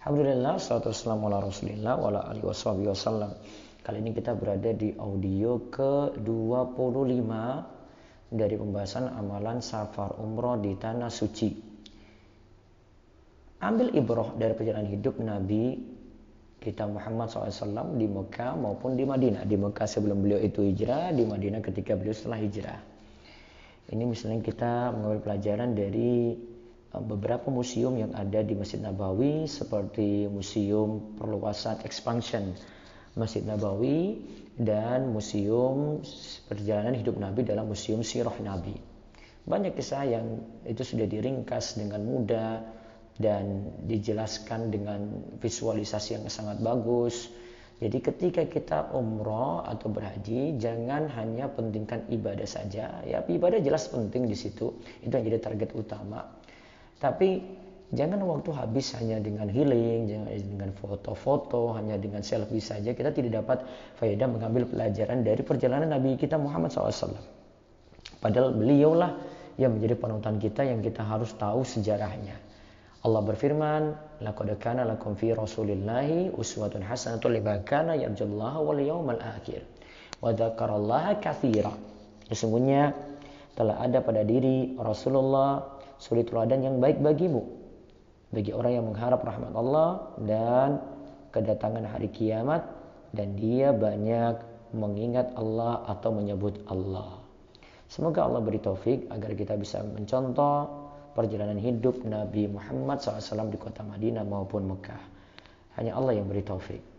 Alhamdulillah, salatu wassalamu ala rasulillah wa ala alihi wasallam. Kali ini kita berada di audio ke-25 dari pembahasan amalan safar umroh di Tanah Suci. Ambil ibrah dari perjalanan hidup Nabi kita Muhammad SAW di Mekah maupun di Madinah. Di Mekah sebelum beliau itu hijrah, di Madinah ketika beliau setelah hijrah. Ini misalnya kita mengambil pelajaran dari beberapa museum yang ada di Masjid Nabawi seperti museum perluasan expansion Masjid Nabawi dan museum perjalanan hidup Nabi dalam museum Sirah Nabi. Banyak kisah yang itu sudah diringkas dengan mudah dan dijelaskan dengan visualisasi yang sangat bagus. Jadi ketika kita umroh atau berhaji, jangan hanya pentingkan ibadah saja. Ya ibadah jelas penting di situ, itu yang jadi target utama. Tapi jangan waktu habis hanya dengan healing, jangan dengan foto-foto, hanya dengan selfie saja. Kita tidak dapat faedah mengambil pelajaran dari perjalanan Nabi kita Muhammad SAW. Padahal beliaulah yang menjadi panutan kita yang kita harus tahu sejarahnya. Allah berfirman, "Laqad kana lakum fi Rasulillahi uswatun hasanatun liman kana yarjullaha wal yawmal akhir wa dzakarallaha katsira." Sesungguhnya telah ada pada diri Rasulullah suri teladan yang baik bagimu bagi orang yang mengharap rahmat Allah dan kedatangan hari kiamat dan dia banyak mengingat Allah atau menyebut Allah. Semoga Allah beri taufik agar kita bisa mencontoh perjalanan hidup Nabi Muhammad SAW di kota Madinah maupun Mekah. Hanya Allah yang beri taufik.